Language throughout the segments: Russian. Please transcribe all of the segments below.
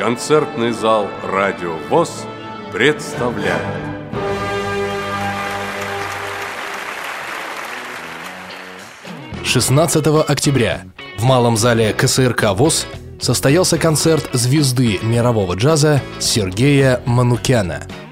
Концертный зал «Радио ВОЗ» представляет. Шестнадцатого октября в малом зале КСРК ВОЗ состоялся концерт звезды мирового джаза Сергея Манукяна –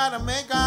gotta make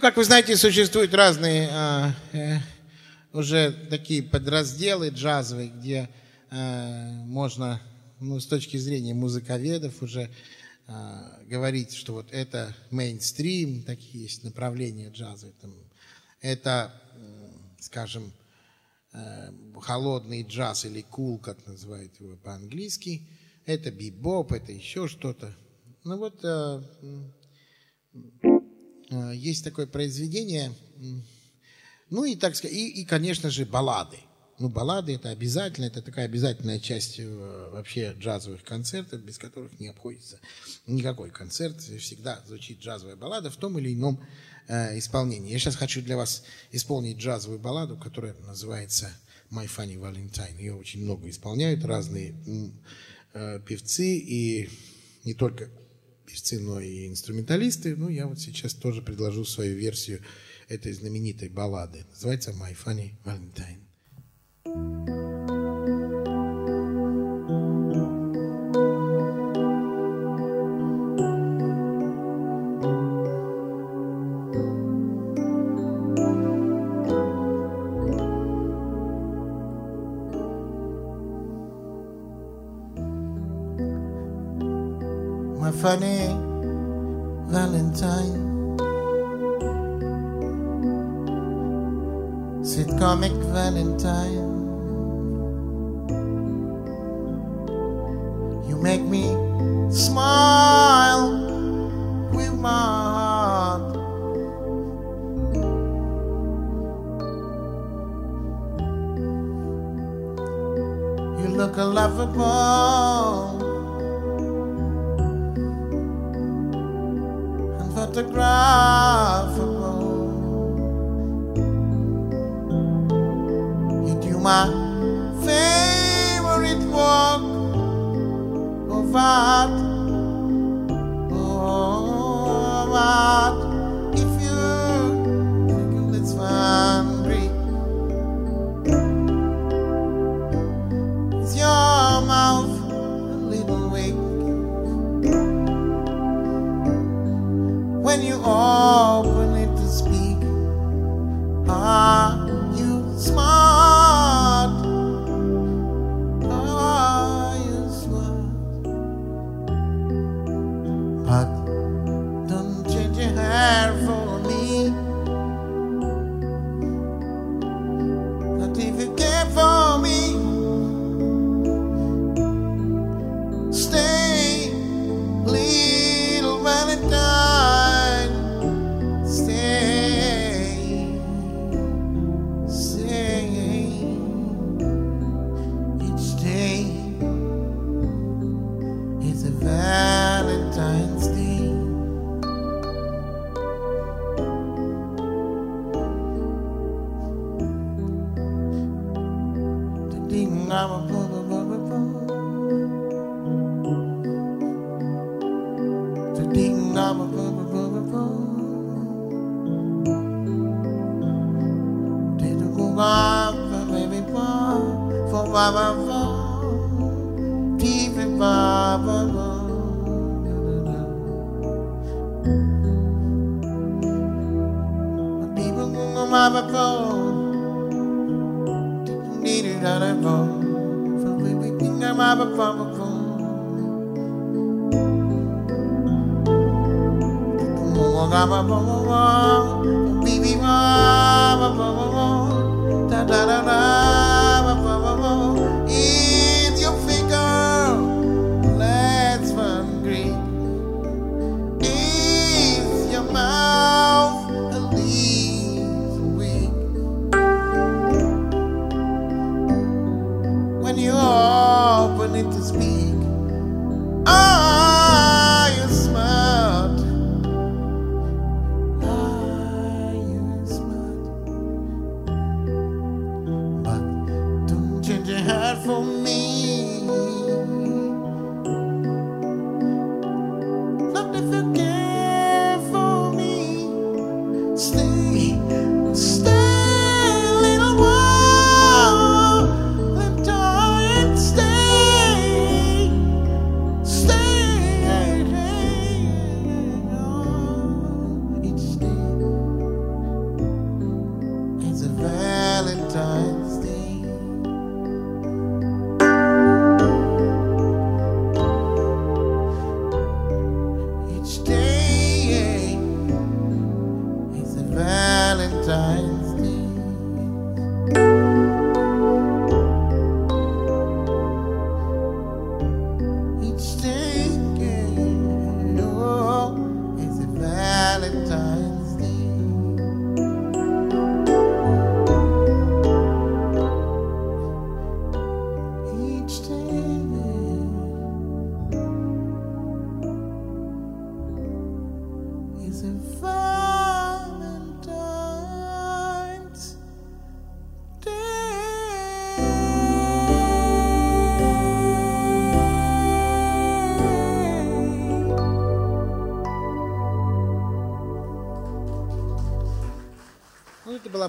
как вы знаете, существуют разные а, э, уже такие подразделы джазовые, где э, можно, ну, с точки зрения музыковедов уже а, говорить, что вот это мейнстрим, такие есть направления джаза. Там, это, скажем, э, холодный джаз или кул, как называют его по-английски. Это бибоп, это еще что-то. Ну вот э, есть такое произведение, ну и так сказать, и, и, конечно же, баллады. Ну, баллады это обязательно, это такая обязательная часть э, вообще джазовых концертов, без которых не обходится никакой концерт. Всегда звучит джазовая баллада в том или ином э, исполнении. Я сейчас хочу для вас исполнить джазовую балладу, которая называется My Funny Valentine. Ее очень много исполняют разные э, певцы и не только певцы, но и инструменталисты. Ну, я вот сейчас тоже предложу свою версию этой знаменитой баллады. Называется My Funny Valentine. My funny Valentine. Sitcomic Valentine.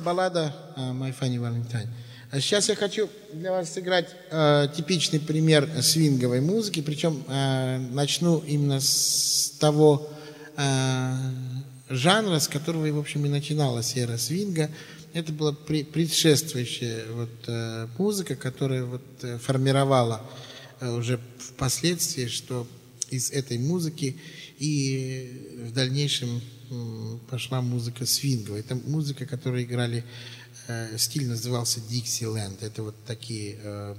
Баллада «My Funny Valentine». А сейчас я хочу для вас сыграть э, типичный пример свинговой музыки, причем э, начну именно с того э, жанра, с которого, в общем, и начиналась эра свинга. Это была при, предшествующая вот, э, музыка, которая вот, э, формировала э, уже впоследствии, что из этой музыки и в дальнейшем пошла музыка свинговая. Это музыка, которую играли, э, стиль назывался Dixieland. Это вот такие э,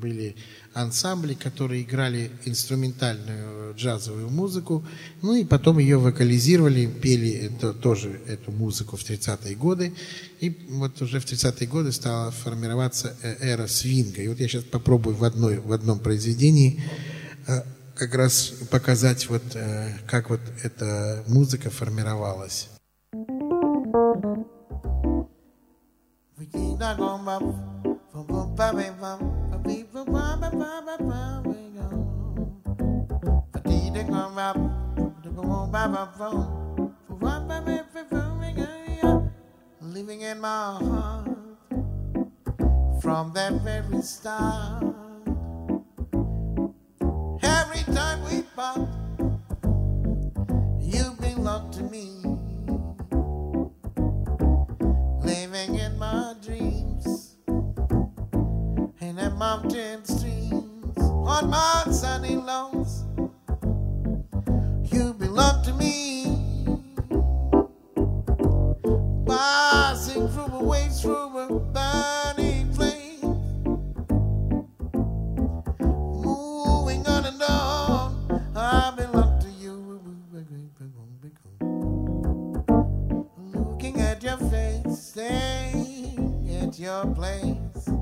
были ансамбли, которые играли инструментальную джазовую музыку, ну и потом ее вокализировали, пели это, тоже эту музыку в 30-е годы. И вот уже в 30-е годы стала формироваться э, эра свинга. И вот я сейчас попробую в, одной, в одном произведении как раз показать, вот, э, как вот эта музыка формировалась. Living in my heart from that very start. Every time we part, you belong to me. Living in my dreams, in the mountain streams, on my sunny lawns, you belong to me. Passing through the waves, through the burning your place.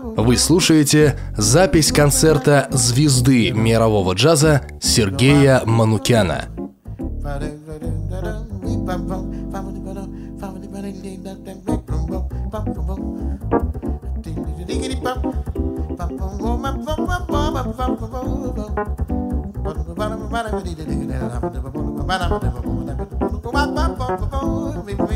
Вы слушаете запись концерта звезды мирового джаза Сергея Манукяна.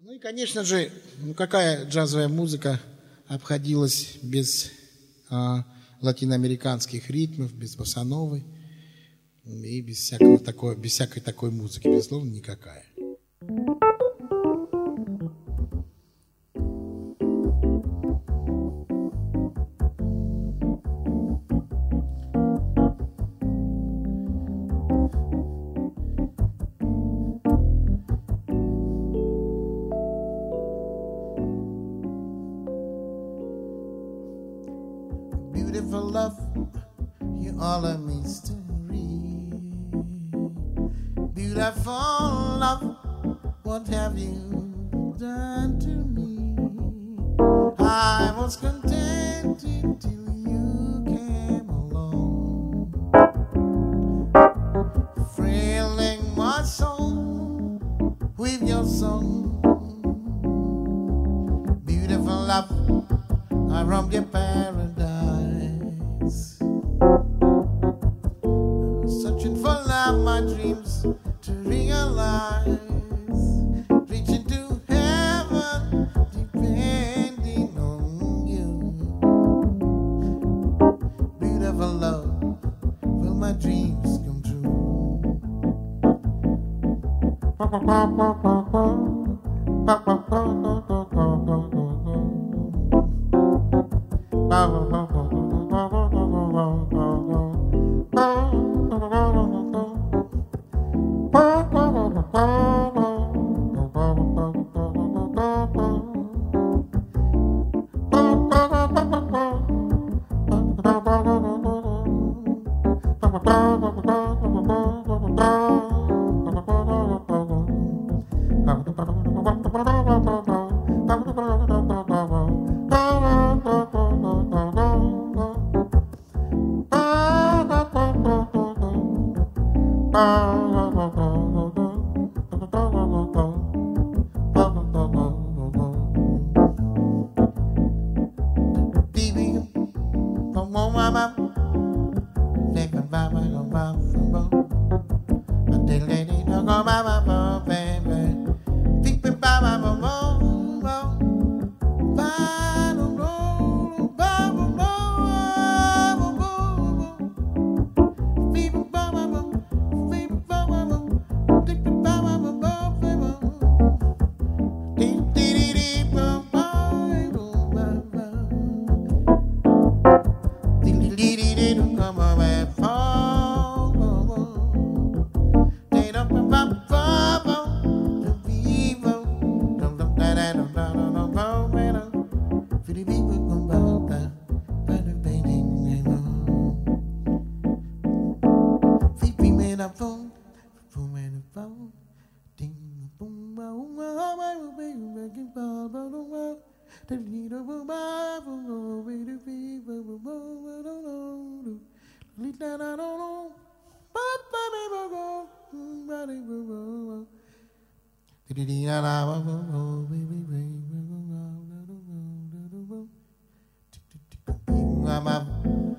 Ну и, конечно же, ну какая джазовая музыка обходилась без а, латиноамериканских ритмов, без босановой и без всякого такой, без всякой такой музыки, безусловно, никакая. Bye. I'm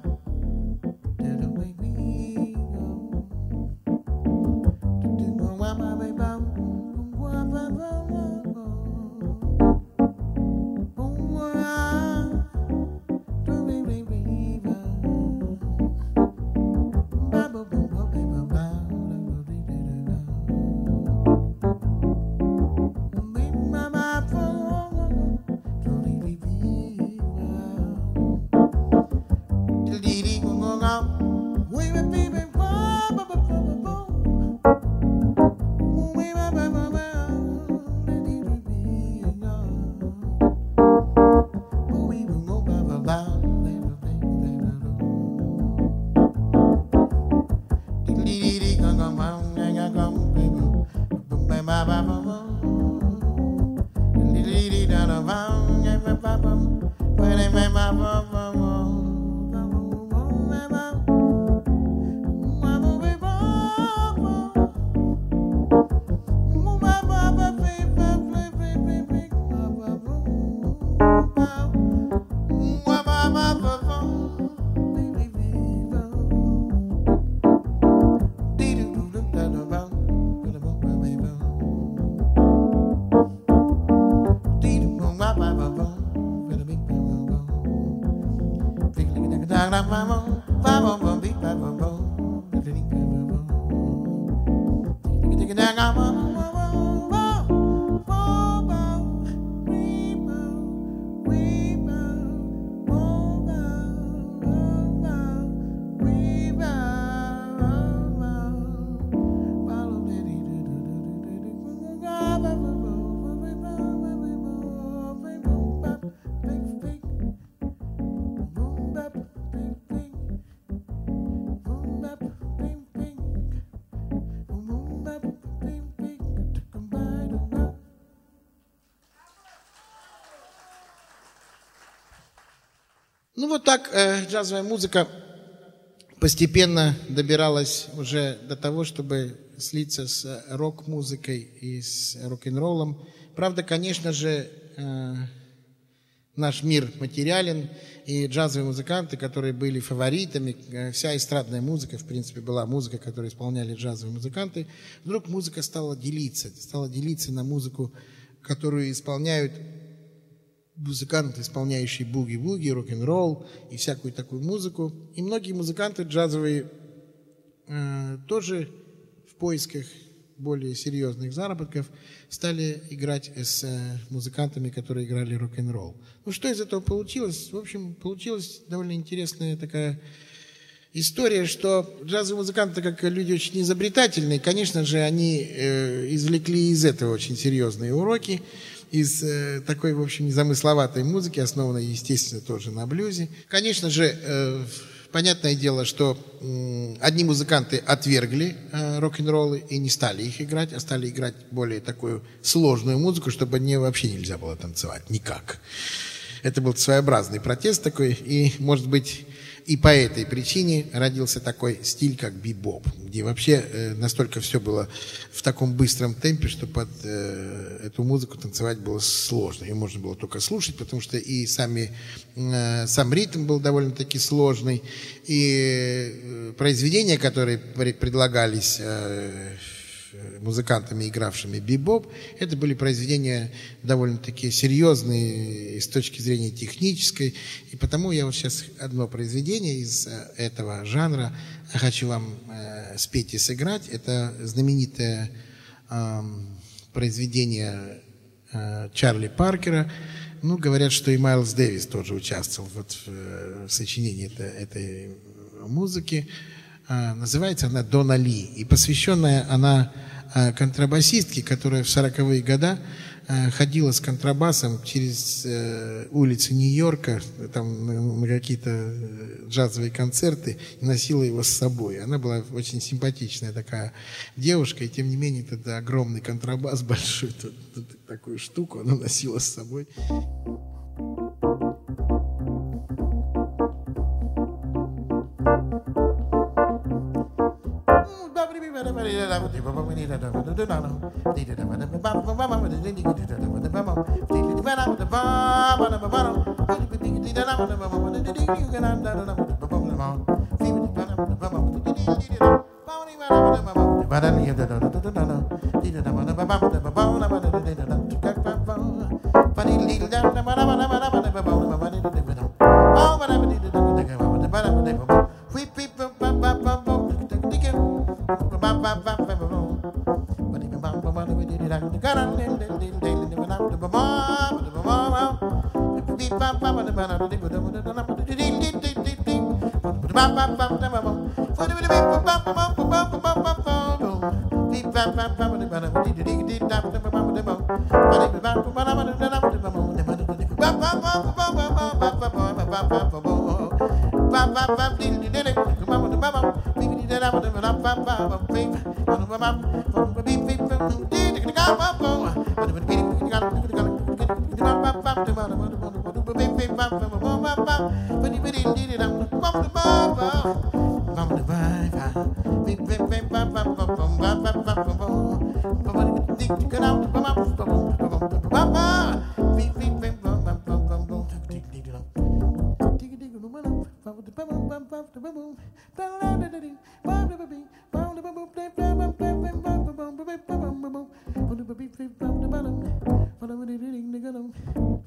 Ну вот так э, джазовая музыка постепенно добиралась уже до того, чтобы слиться с рок-музыкой и с рок-н-роллом. Правда, конечно же, э, наш мир материален, и джазовые музыканты, которые были фаворитами, э, вся эстрадная музыка, в принципе, была музыка, которую исполняли джазовые музыканты, вдруг музыка стала делиться, стала делиться на музыку, которую исполняют музыканты, исполняющие буги-буги, рок-н-ролл и всякую такую музыку. И многие музыканты джазовые э, тоже в поисках более серьезных заработков стали играть с э, музыкантами, которые играли рок-н-ролл. Ну, что из этого получилось? В общем, получилась довольно интересная такая история, что джазовые музыканты, как люди очень изобретательные, конечно же, они э, извлекли из этого очень серьезные уроки из э, такой, в общем, незамысловатой музыки, основанной, естественно, тоже на блюзе. Конечно же, э, понятное дело, что э, одни музыканты отвергли э, рок-н-роллы и не стали их играть, а стали играть более такую сложную музыку, чтобы не вообще нельзя было танцевать никак. Это был своеобразный протест такой, и, может быть, и по этой причине родился такой стиль, как бибоп, где вообще э, настолько все было в таком быстром темпе, что под э, эту музыку танцевать было сложно. Ее можно было только слушать, потому что и сами, э, сам ритм был довольно-таки сложный, и произведения, которые предлагались музыкантами, игравшими бибоп. Это были произведения довольно-таки серьезные с точки зрения технической. И потому я вот сейчас одно произведение из э, этого жанра хочу вам э, спеть и сыграть. Это знаменитое э, произведение э, Чарли Паркера. Ну, говорят, что и Майлз Дэвис тоже участвовал вот в, э, в сочинении это, этой музыки. Э, называется она «Дона Ли». И посвященная она э, контрабасистке, которая в 40-е годы э, ходила с контрабасом через улицы Нью-Йорка там, на какие-то джазовые концерты и носила его с собой. Она была очень симпатичная такая девушка, и тем не менее это огромный контрабас большой, такую штуку она носила с собой. Did it, I'm on the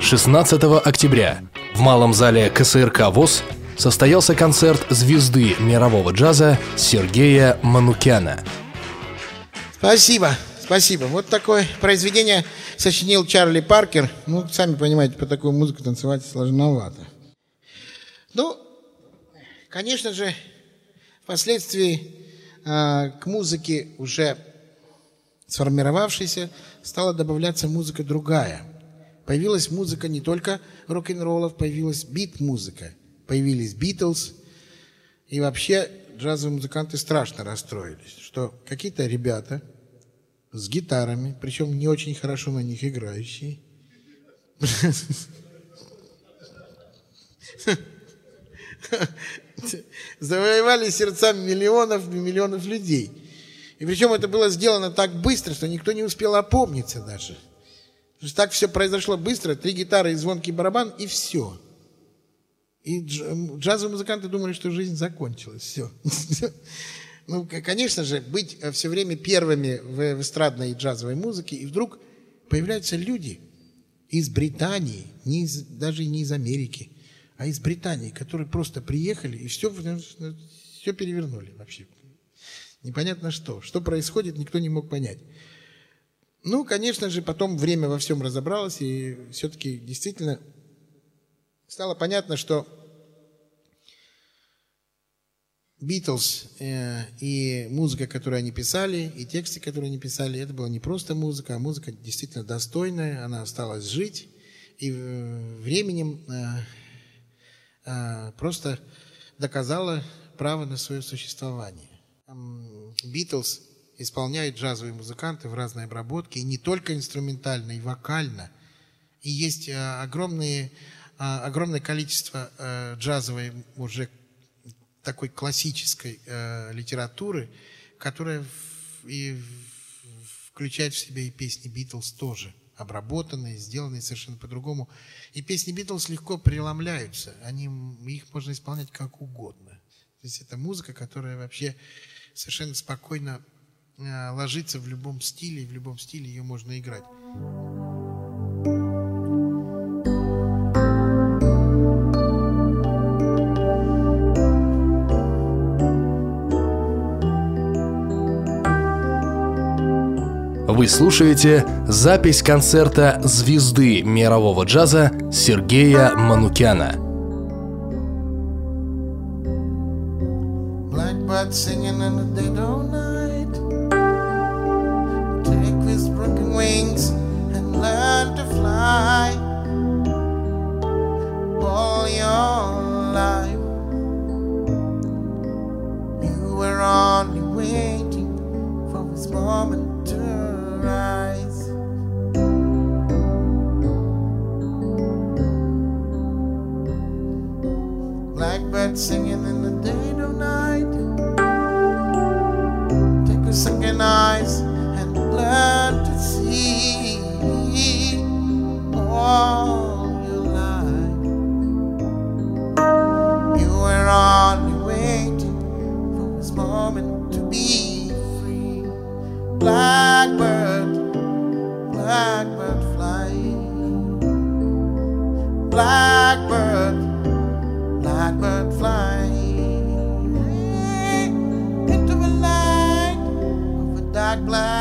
16 октября в малом зале КСРК ВОЗ состоялся концерт звезды мирового джаза Сергея Манукяна. Спасибо, спасибо. Вот такое произведение сочинил Чарли Паркер. Ну, сами понимаете, по такую музыку танцевать сложновато. Ну, конечно же, впоследствии э, к музыке уже сформировавшейся стала добавляться музыка другая. Появилась музыка не только рок-н-роллов, появилась бит-музыка. Появились Битлз. И вообще джазовые музыканты страшно расстроились, что какие-то ребята с гитарами, причем не очень хорошо на них играющие, завоевали сердца миллионов и миллионов людей. И причем это было сделано так быстро, что никто не успел опомниться даже. Так все произошло быстро, три гитары и звонкий барабан, и все. И джазовые музыканты думали, что жизнь закончилась. Все. Ну, конечно же, быть э, все время первыми в эстрадной и джазовой музыке, и вдруг появляются люди из Британии, не из, даже не из Америки, а из Британии, которые просто приехали и все, все перевернули вообще. Непонятно что. Что происходит, никто не мог понять. Ну, конечно же, потом время во всем разобралось, и все-таки действительно стало понятно, что Битлз э, и музыка, которую они писали, и тексты, которые они писали, это была не просто музыка, а музыка действительно достойная, она осталась жить, и э, временем э, просто доказала право на свое существование. Битлз исполняют джазовые музыканты в разной обработке, и не только инструментально, и вокально. И есть э, огромные, огромное количество э, джазовой уже такой классической литературы, которая и включает в себя и песни Битлз тоже обработанные, сделанные совершенно по-другому. И песни Битлз легко преломляются, они, их можно исполнять как угодно. То есть это музыка, которая вообще совершенно спокойно Э, ложится в любом стиле, в любом стиле ее можно играть. Вы слушаете запись концерта звезды мирового джаза Сергея Манукяна. Blackbird singing in black, black.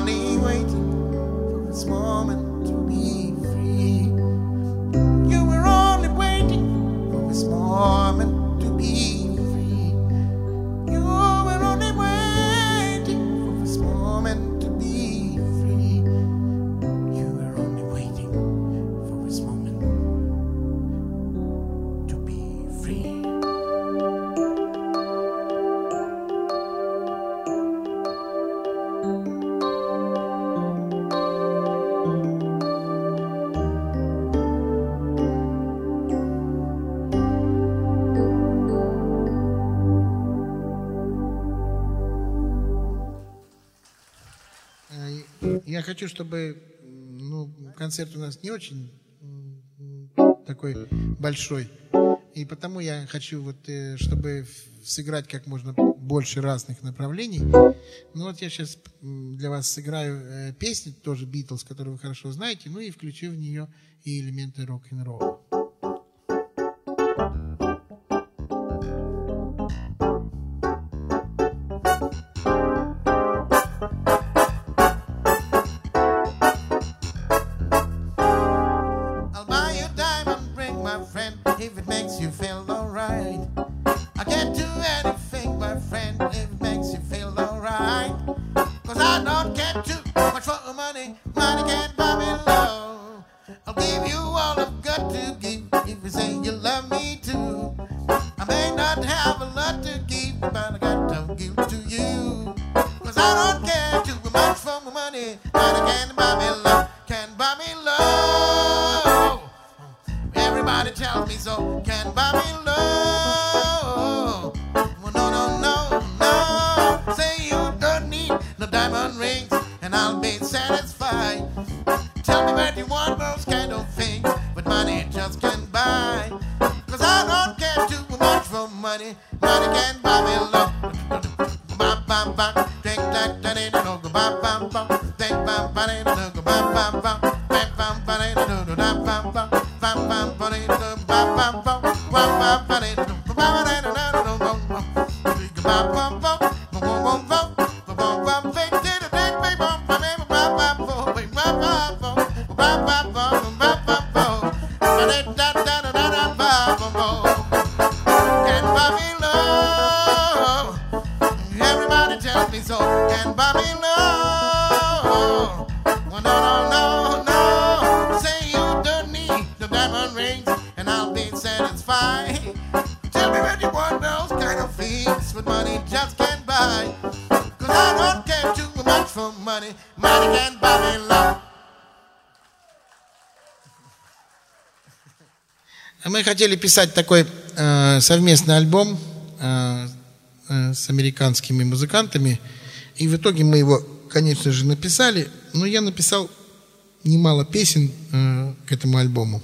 money. хочу, чтобы ну, концерт у нас не очень такой большой. И потому я хочу, вот, э, чтобы сыграть как можно больше разных направлений. Ну вот я сейчас для вас сыграю э, песню, тоже Битлз, которую вы хорошо знаете, ну и включу в нее и элементы рок-н-ролла. хотели писать такой э, совместный альбом э, э, с американскими музыкантами. И в итоге мы его, конечно же, написали. Но я написал немало песен э, к этому альбому.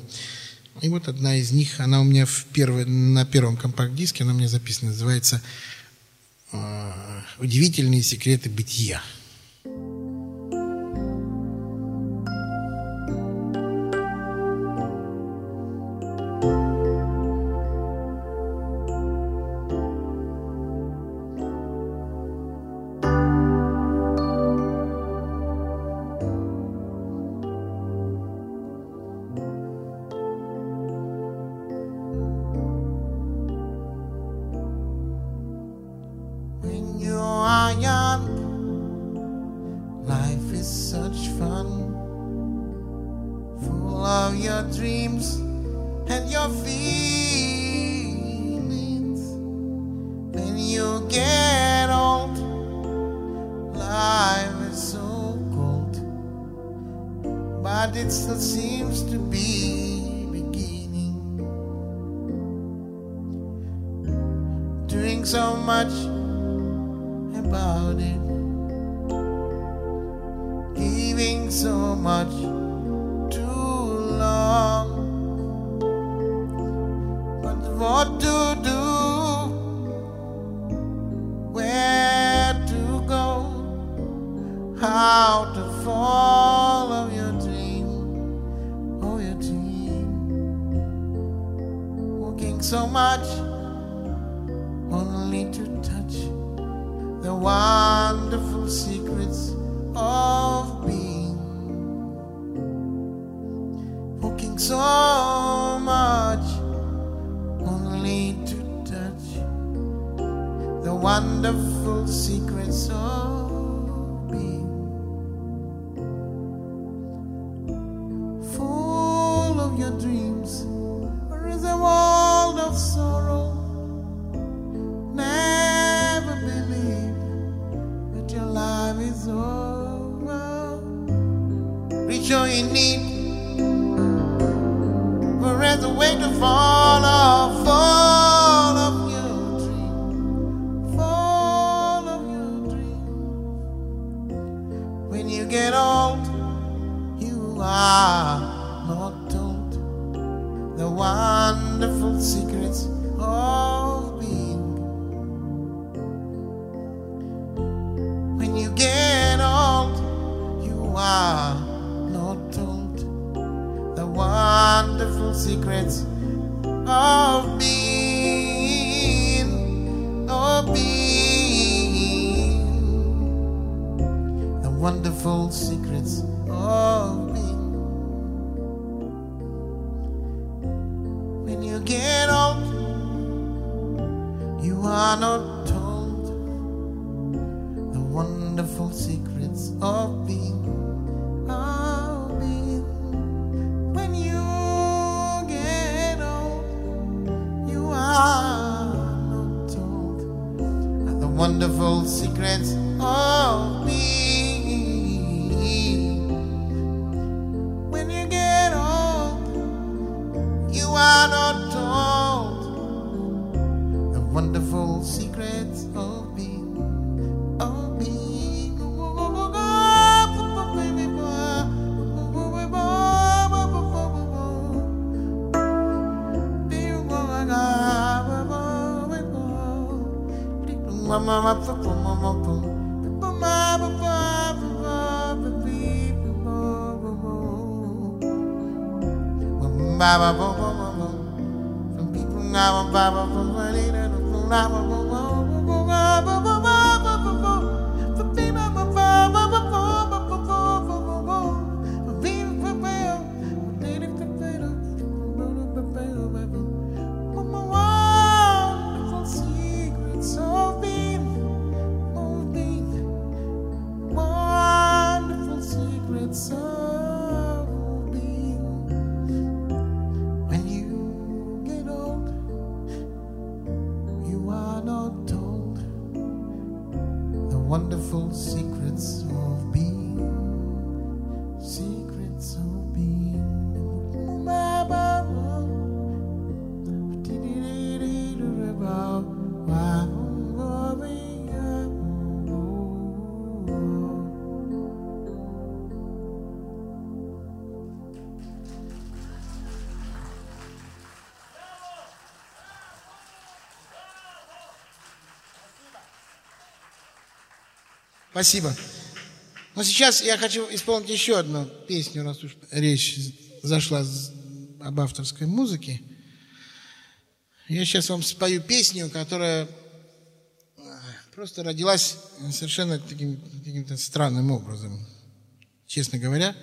И вот одна из них, она у меня в первой, на первом компакт-диске, она у меня записана, называется э, «Удивительные секреты бытия». wonderful secret song. Baba ba. Спасибо. Но сейчас я хочу исполнить еще одну песню, раз уж речь зашла об авторской музыке. Я сейчас вам спою песню, которая э, просто родилась совершенно таким каким-то странным образом. Честно говоря,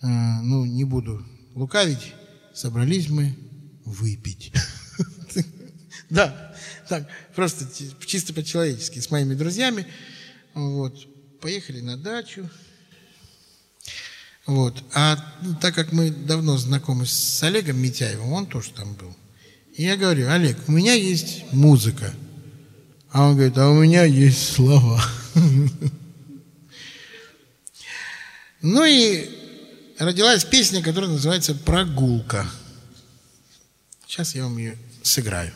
э, ну, не буду лукавить, собрались мы выпить. Да, так, просто чисто по-человечески, с моими друзьями. Вот, поехали на дачу. Вот, а так как мы давно знакомы с Олегом Митяевым, он тоже там был. И я говорю, Олег, у меня есть музыка. А он говорит, а у меня есть слова. Ну и родилась песня, которая называется «Прогулка». Сейчас я вам ее сыграю.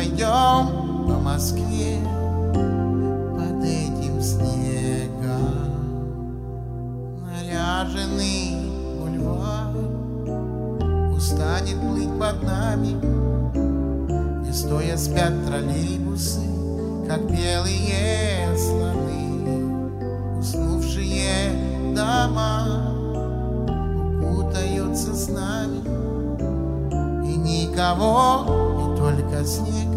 Пойдем по Москве под этим снегом наряженный бульвар устанет плыть под нами, И стоя спят троллейбусы, как белые слоны. Уснувшие дома укутаются с нами, И никого, и только снег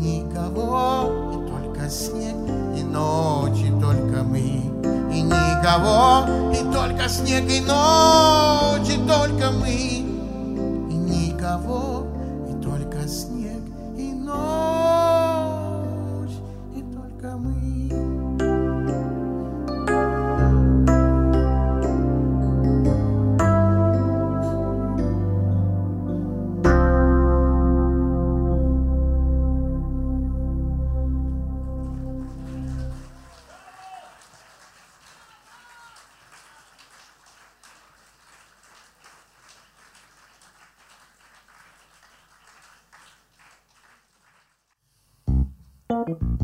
никого, и только снег, и ночь, и только мы, и никого, и только снег, и ночь, и только мы, и никого, Bye.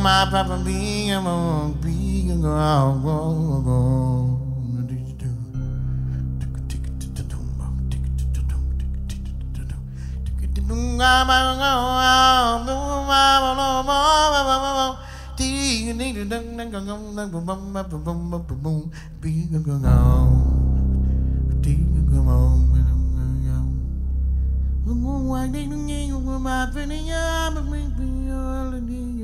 my papa be a be a go Why didn't you go my pretty yam and make me all the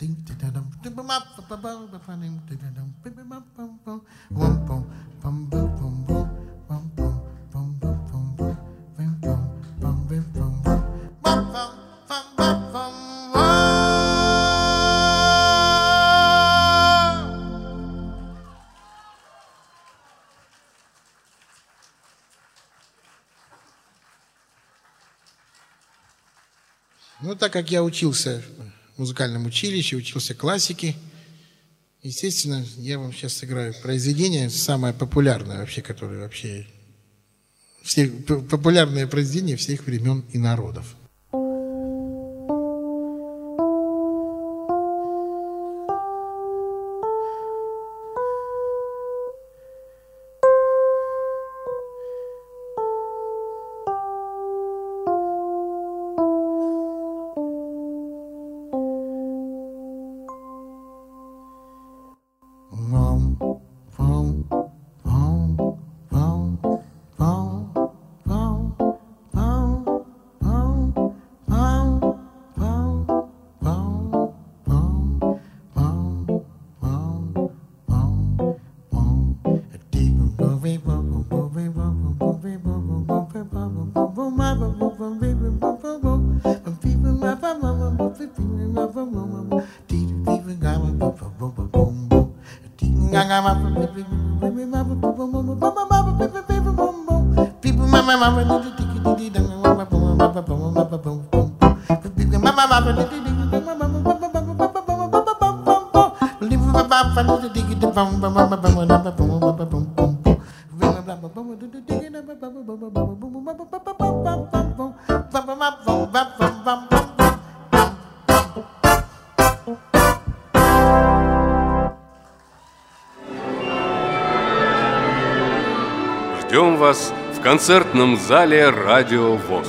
Ding Ну, так как я учился в музыкальном училище, учился классике, естественно, я вам сейчас сыграю произведение, самое популярное вообще, которое вообще... Все, популярное произведение всех времен и народов. Концертном зале «Радио ВОЗ».